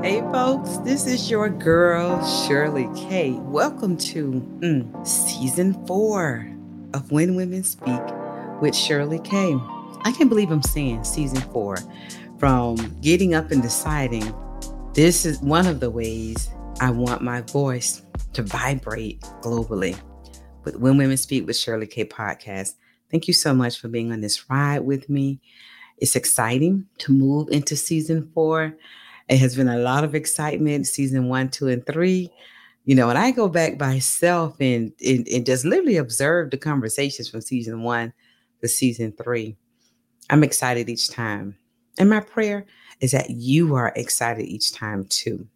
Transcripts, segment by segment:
Hey, folks, this is your girl, Shirley K. Welcome to mm, season four of When Women Speak with Shirley K. I can't believe I'm saying season four from getting up and deciding this is one of the ways I want my voice to vibrate globally with When Women Speak with Shirley K podcast. Thank you so much for being on this ride with me. It's exciting to move into season four. It has been a lot of excitement, season one, two, and three. You know, and I go back myself and, and, and just literally observe the conversations from season one to season three. I'm excited each time. And my prayer is that you are excited each time too.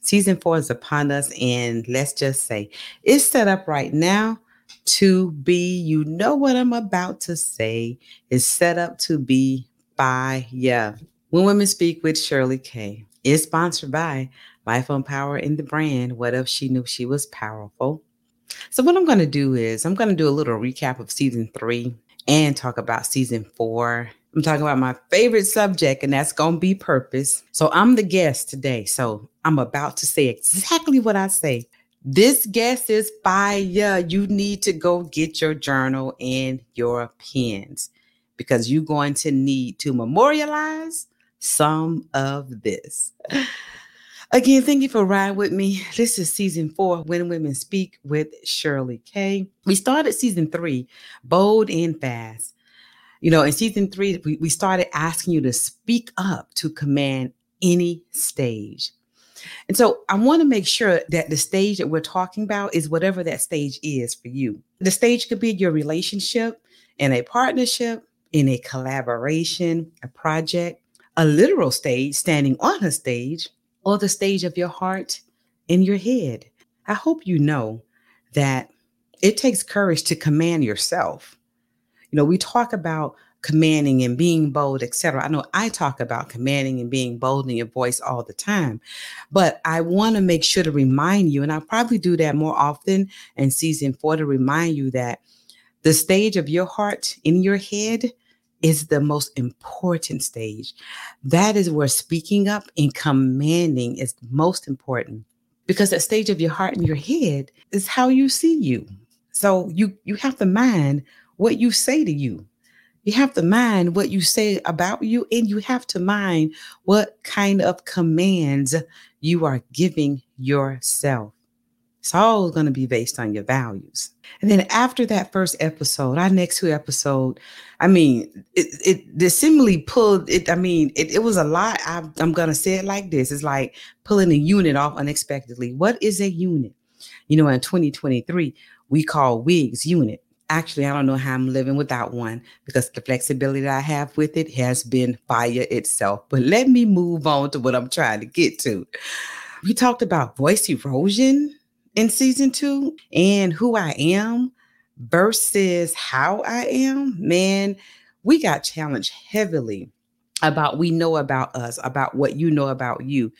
Season four is upon us, and let's just say it's set up right now to be, you know what I'm about to say, is set up to be by yeah. When Women Speak with Shirley K is sponsored by Life on Power in the brand. What if she knew she was powerful? So, what I'm going to do is I'm going to do a little recap of season three and talk about season four. I'm talking about my favorite subject, and that's going to be purpose. So, I'm the guest today. So, I'm about to say exactly what I say. This guest is fire. You you need to go get your journal and your pens because you're going to need to memorialize some of this. Again, thank you for riding with me. This is season four, When Women Speak with Shirley K. We started season three, bold and fast. You know, in season three, we, we started asking you to speak up to command any stage. And so I want to make sure that the stage that we're talking about is whatever that stage is for you. The stage could be your relationship, in a partnership, in a collaboration, a project, a literal stage, standing on a stage, or the stage of your heart in your head. I hope you know that it takes courage to command yourself. You know, we talk about commanding and being bold, etc. I know I talk about commanding and being bold in your voice all the time, but I want to make sure to remind you, and I'll probably do that more often in season four to remind you that the stage of your heart in your head is the most important stage. That is where speaking up and commanding is most important because that stage of your heart and your head is how you see you. So you you have to mind what you say to you. You have to mind what you say about you, and you have to mind what kind of commands you are giving yourself. It's all going to be based on your values. And then after that first episode, our next two episode, I mean, it, it the simile pulled it. I mean, it, it was a lot. I, I'm going to say it like this. It's like pulling a unit off unexpectedly. What is a unit? You know, in 2023, we call wigs unit. Actually, I don't know how I'm living without one because the flexibility that I have with it has been fire itself. But let me move on to what I'm trying to get to. We talked about voice erosion in season two and who I am versus how I am, man, we got challenged heavily about we know about us, about what you know about you,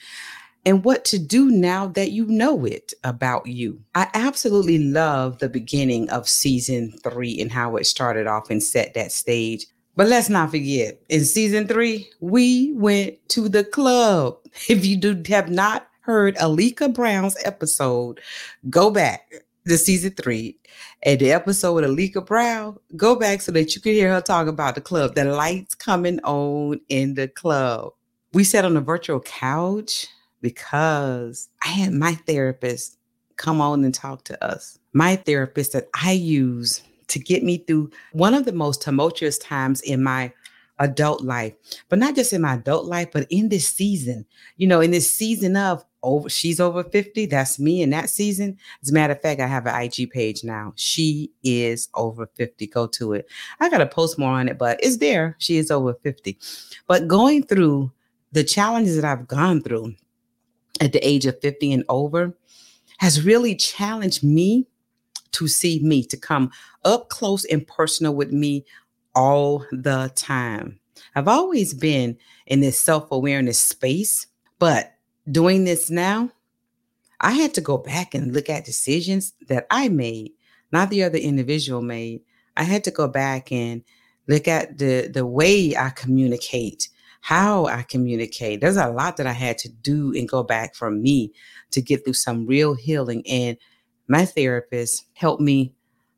and what to do now that you know it about you. I absolutely love the beginning of season three and how it started off and set that stage. But let's not forget, in season three, we went to the club. If you do have not heard Alika Brown's episode, go back to season three and the episode with Alika Brown, go back so that you can hear her talk about the club, the lights coming on in the club. We sat on a virtual couch because I had my therapist come on and talk to us. My therapist that I use to get me through one of the most tumultuous times in my adult life, but not just in my adult life, but in this season, you know, in this season of over she's over 50 that's me in that season. As a matter of fact i have an ig page now. She is over 50 go to it. I gotta post more on it but it's there. She is over 50 but going through the challenges that i've gone through at the age of 50 and over has really challenged me to see me to come up close and personal with me all the time i've always been in this self-awareness space but doing this now, I had to go back and look at decisions that I made, not the other individual made. I had to go back and look at the the way I communicate, how I communicate. There's a lot that I had to do and go back from me to get through some real healing. And my therapist helped me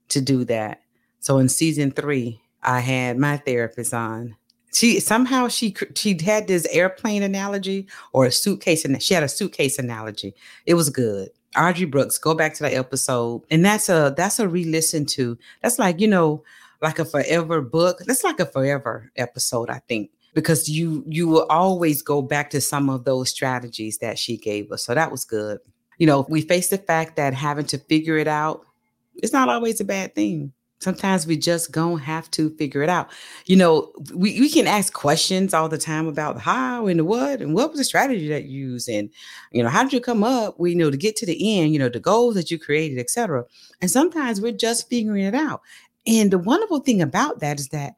to do that. So in season three, I had my therapist on. She somehow she she had this airplane analogy or a suitcase and she had a suitcase analogy. It was good. Audrey Brooks, go back to that episode. And that's a that's a re-listen to. That's like, you know, like a forever book. That's like a forever episode, I think. Because you you will always go back to some of those strategies that she gave us. So that was good. You know, we face the fact that having to figure it out, it's not always a bad thing sometimes we just gonna have to figure it out. You know, we, we can ask questions all the time about how and the what and what was the strategy that you used and you know how did you come up we you know to get to the end, you know, the goals that you created, etc. And sometimes we're just figuring it out. And the wonderful thing about that is that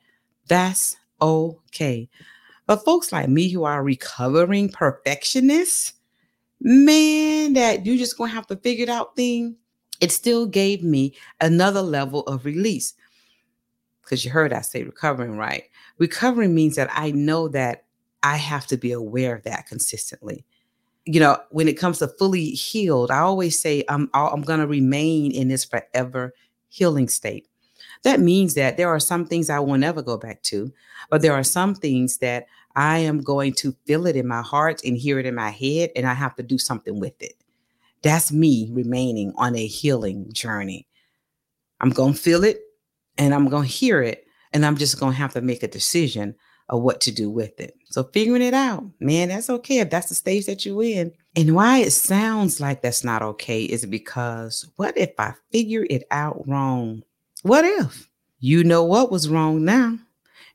that's okay. But folks like me who are recovering perfectionists, man, that you just gonna have to figure it out thing it still gave me another level of release. Because you heard I say recovering, right? Recovering means that I know that I have to be aware of that consistently. You know, when it comes to fully healed, I always say I'm I'm going to remain in this forever healing state. That means that there are some things I will never go back to, but there are some things that I am going to feel it in my heart and hear it in my head, and I have to do something with it. That's me remaining on a healing journey. I'm going to feel it and I'm going to hear it, and I'm just going to have to make a decision of what to do with it. So figuring it out, man, that's okay if that's the stage that you're in. And why it sounds like that's not okay is because what if I figure it out wrong? What if you know what was wrong now?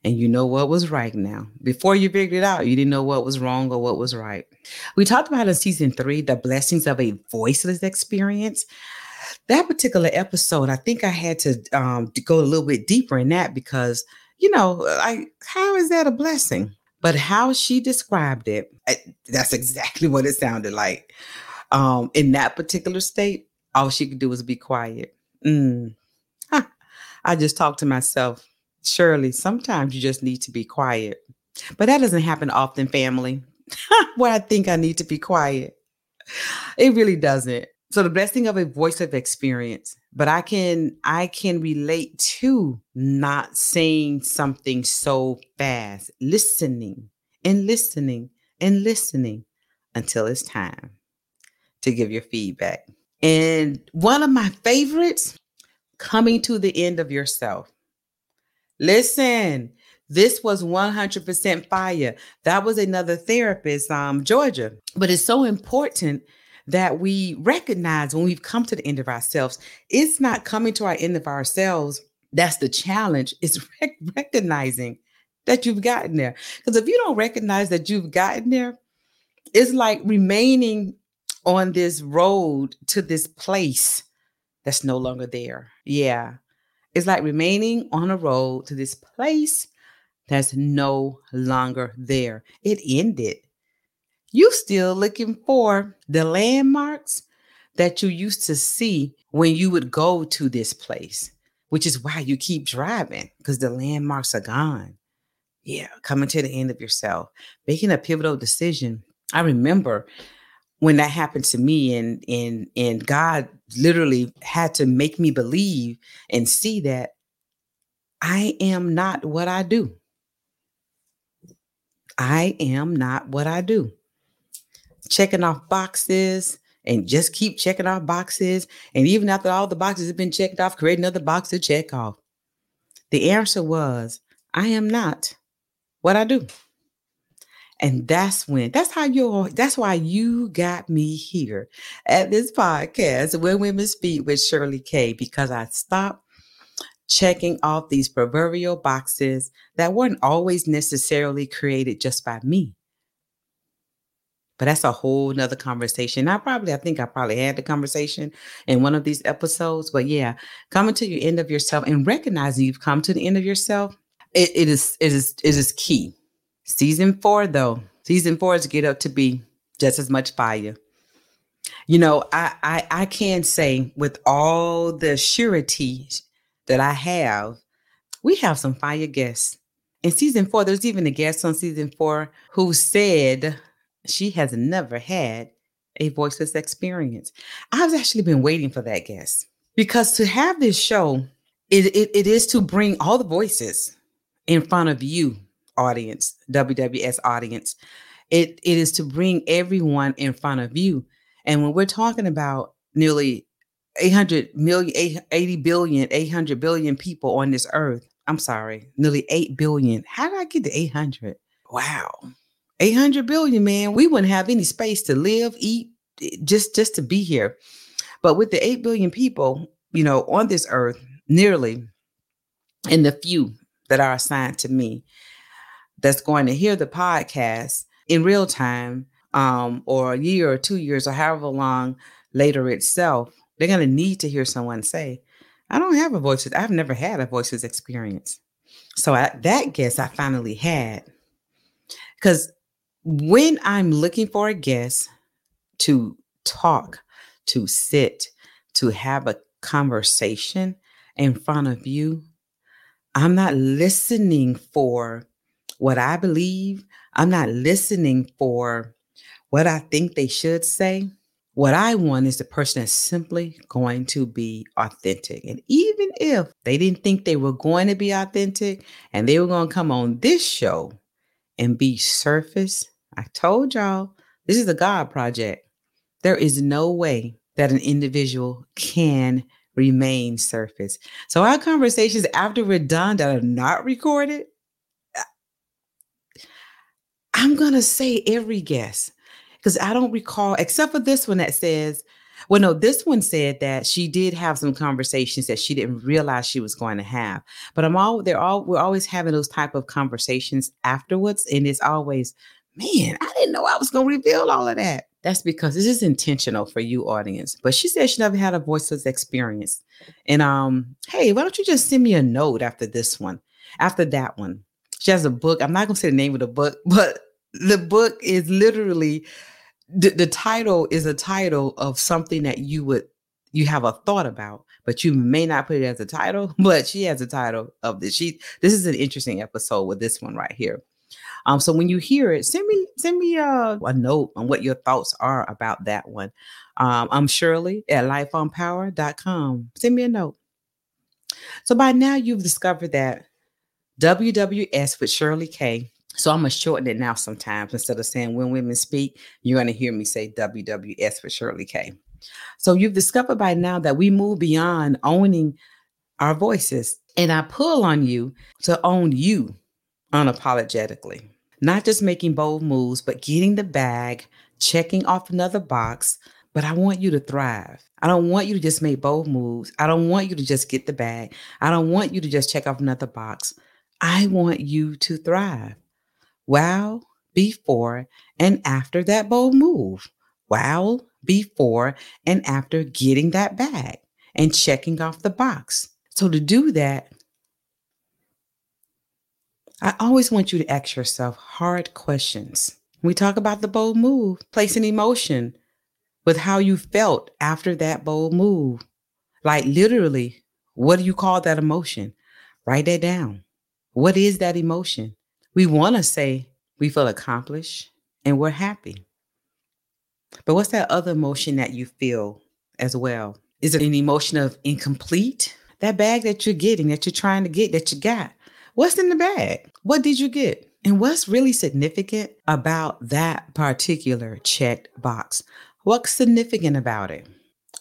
and you know what was right now. Before you figured it out, you didn't know what was wrong or what was right. We talked about in season three the blessings of a voiceless experience. That particular episode, I think I had to, um, go a little bit deeper in that because, you know, like, how is that a blessing? But how she described it, that's exactly what it sounded like. Um, in that particular state, all she could do was be quiet. Mm. Huh. I just talked to myself Shirley, sometimes you just need to be quiet. But that doesn't happen often, family, where I think I need to be quiet. It really doesn't. So the blessing of a voice of experience, but I can I can relate to not saying something so fast, listening and listening and listening until it's time to give your feedback. And one of my favorites, coming to the end of yourself. Listen, this was 100% fire. That was another therapist, um, Georgia. But it's so important that we recognize when we've come to the end of ourselves. It's not coming to our end of ourselves. That's the challenge. It's rec- recognizing that you've gotten there. Because if you don't recognize that you've gotten there, it's like remaining on this road to this place that's no longer there. Yeah. It's like remaining on a road to this place that's no longer there. It ended. You still looking for the landmarks that you used to see when you would go to this place, which is why you keep driving because the landmarks are gone. Yeah, coming to the end of yourself, making a pivotal decision. I remember when that happened to me and and and God literally had to make me believe and see that I am not what I do. I am not what I do. Checking off boxes and just keep checking off boxes. And even after all the boxes have been checked off, create another box to check off. The answer was, I am not what I do. And that's when, that's how you, that's why you got me here at this podcast, When Women Speak with Shirley K, because I stopped checking off these proverbial boxes that weren't always necessarily created just by me. But that's a whole nother conversation. I probably, I think I probably had the conversation in one of these episodes. But yeah, coming to your end of yourself and recognizing you've come to the end of yourself, it, it is it is it is key Season four, though, season four is get up to be just as much fire. You know, I I, I can say with all the surety that I have, we have some fire guests. in season four, there's even a guest on season four who said she has never had a voiceless experience. I've actually been waiting for that guest because to have this show, it, it, it is to bring all the voices in front of you, audience, WWS audience. It, it is to bring everyone in front of you. And when we're talking about nearly 800 million, 80 billion, 800 billion people on this earth, I'm sorry, nearly 8 billion. How did I get to 800? Wow. 800 billion, man. We wouldn't have any space to live, eat, eh, just just to be here. But with the 8 billion people, you know, on this earth, nearly, and the few that are assigned to me that's going to hear the podcast in real time um, or a year or two years or however long later itself, they're going to need to hear someone say, I don't have a voices. I've never had a voices experience. So I, that guess I finally had. Because when I'm looking for a guest to talk, to sit, to have a conversation in front of you, I'm not listening for what I believe. I'm not listening for what I think they should say. What I want is the person that's simply going to be authentic. And even if they didn't think they were going to be authentic and they were going to come on this show and be surface, I told y'all this is a God project. There is no way that an individual can remain surface. So our conversations after we're done that are not recorded, uh, I'm going to say every guest because I don't recall, except for this one that says, well, no, this one said that she did have some conversations that she didn't realize she was going to have. But I'm all they're all we're always having those type of conversations afterwards, and it's always, man, I didn't know I was going to reveal all of that. That's because this is intentional for you, audience. But she said she never had a voiceless experience. And um, hey, why don't you just send me a note after this one, after that one? She has a book. I'm not gonna say the name of the book, but the book is literally the, the title is a title of something that you would you have a thought about, but you may not put it as a title. But she has a title of this. She this is an interesting episode with this one right here. Um, so when you hear it, send me send me a, a note on what your thoughts are about that one. Um, I'm Shirley at lifeonpower.com. Send me a note. So by now you've discovered that WWS with Shirley K so I'm gonna shorten it now sometimes instead of saying when women speak, you're gonna hear me say WWS for Shirley K. So you've discovered by now that we move beyond owning our voices. And I pull on you to own you unapologetically. Not just making bold moves, but getting the bag, checking off another box. But I want you to thrive. I don't want you to just make bold moves. I don't want you to just get the bag. I don't want you to just check off another box. I want you to thrive. Wow, before and after that bold move. Wow, before and after getting that bag and checking off the box. So to do that, I always want you to ask yourself hard questions. we talk about the bold move, place an emotion with how you felt after that bold move. Like literally, what do you call that emotion? Write that down. What is that emotion? We want to say we feel accomplished and we're happy. But what's that other emotion that you feel as well? Is it an emotion of incomplete? That bag that you're getting, that you're trying to get, that you got. What's in the bag? What did you get? And what's really significant about that particular checked box? What's significant about it?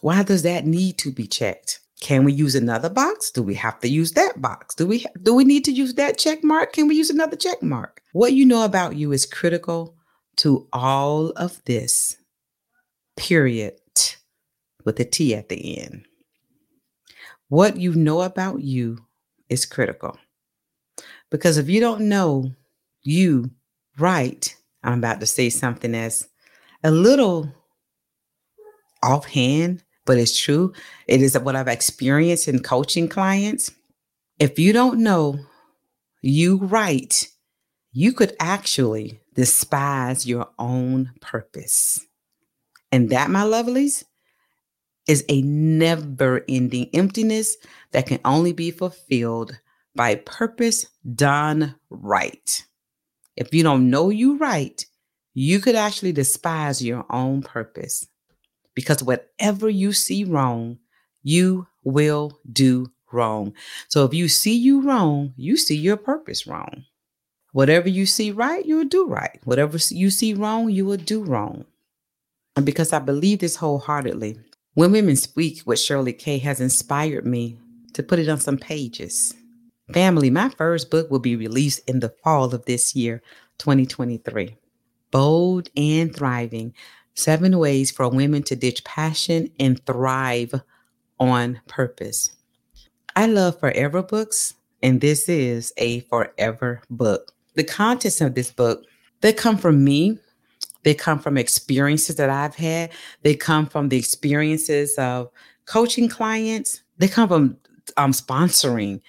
Why does that need to be checked? Can we use another box? Do we have to use that box? Do we do we need to use that check mark? Can we use another check mark? What you know about you is critical to all of this. Period. With a T at the end. What you know about you is critical. Because if you don't know you right, I'm about to say something that's a little offhand, but it's true. It is what I've experienced in coaching clients. If you don't know you right, you could actually despise your own purpose. And that, my lovelies, is a never ending emptiness that can only be fulfilled by purpose done right. If you don't know you right, you could actually despise your own purpose because whatever you see wrong, you will do wrong. So if you see you wrong, you see your purpose wrong. Whatever you see right, you'll do right. Whatever you see wrong, you will do wrong. And because I believe this wholeheartedly, when Women Speak with Shirley K has inspired me to put it on some pages. Family, my first book will be released in the fall of this year, 2023. Bold and Thriving Seven Ways for Women to Ditch Passion and Thrive on Purpose. I love forever books, and this is a forever book. The contents of this book, they come from me. They come from experiences that I've had. They come from the experiences of coaching clients. They come from um, sponsoring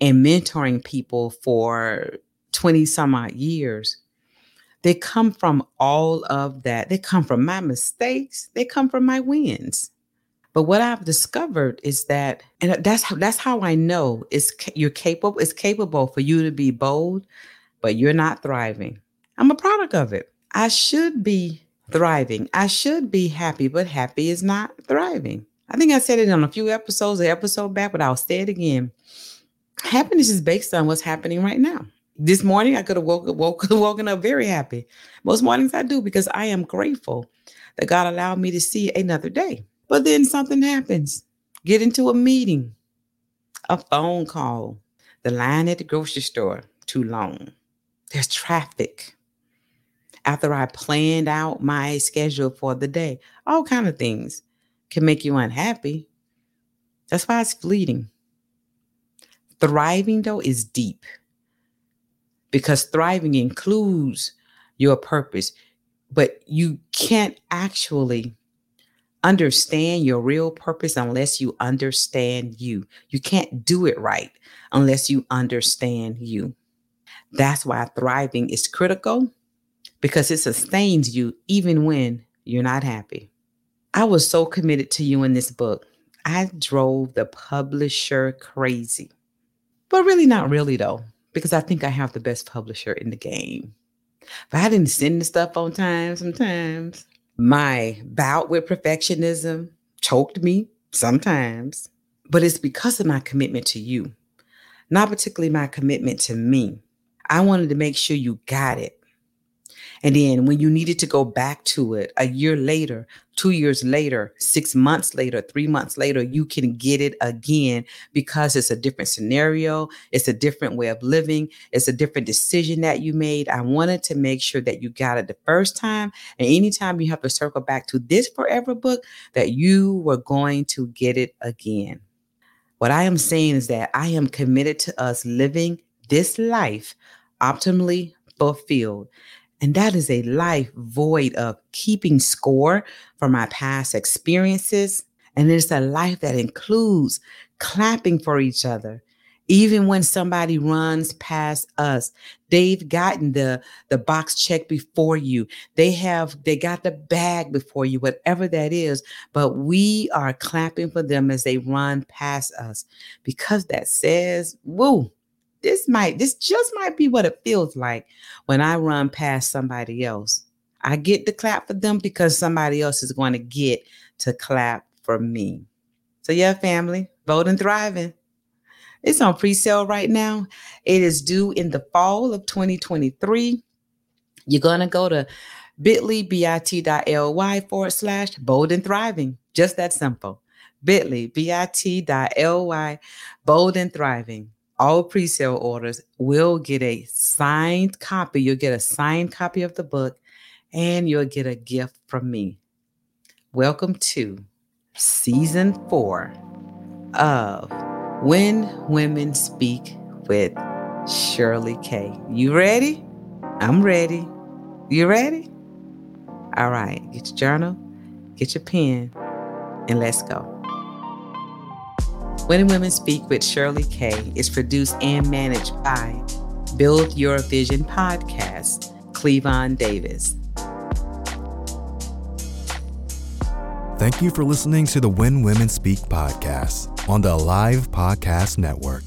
and mentoring people for 20 some odd years. They come from all of that. They come from my mistakes. They come from my wins. But what I've discovered is that, and that's how that's how I know it's you're capable. It's capable for you to be bold, but you're not thriving. I'm a product of it. I should be thriving. I should be happy, but happy is not thriving. I think I said it on a few episodes, the episode back, but I'll say it again. Happiness is based on what's happening right now. This morning, I could have woke, woke, woken up very happy. Most mornings I do because I am grateful that God allowed me to see another day. But then something happens. Get into a meeting, a phone call, the line at the grocery store, too long. There's traffic. After I planned out my schedule for the day, all kind of things can make you unhappy. That's why it's fleeting. Thriving, though, is deep because thriving includes your purpose, but you can't actually understand your real purpose unless you understand you. You can't do it right unless you understand you. That's why thriving is critical because it sustains you even when you're not happy. I was so committed to you in this book. I drove the publisher crazy. But really, not really, though, because I think I have the best publisher in the game. But I didn't send the stuff on time sometimes. My bout with perfectionism choked me sometimes, but it's because of my commitment to you, not particularly my commitment to me. I wanted to make sure you got it. And then when you needed to go back to it a year later, two years later, six months later, three months later, you can get it again because it's a different scenario. It's a different way of living. It's a different decision that you made. I wanted to make sure that you got it the first time. And anytime you have to circle back to this forever book, that you were going to get it again. What I am saying is that I am committed to us living this life optimally fulfilled. And that is a life void of keeping score for my past experiences. And it's a life that includes clapping for each other. Even when somebody runs past us, they've gotten the, the box check before you. They have, they got the bag before you, whatever that is. But we are clapping for them as they run past us because that says, woo, this might this just might be what it feels like when I run past somebody else. I get to clap for them because somebody else is going to get to clap for me. So yeah, family, Bold and Thriving. It's on pre-sale right now. It is due in the fall of 2023. You're gonna go to bit.ly, bit.ly forward slash bold and thriving. Just that simple. bit.ly, bit.ly, bold and thriving all pre-sale orders will get a signed copy. You'll get a signed copy of the book and you'll get a gift from me. Welcome to season four of When Women Speak with Shirley K. You ready? I'm ready. You ready? All right, get your journal, get your pen, and let's go. When Women Speak with Shirley K is produced and managed by Build Your Vision Podcast, Cleavon Davis. Thank you for listening to the When Women Speak podcast on the Live Podcast Network.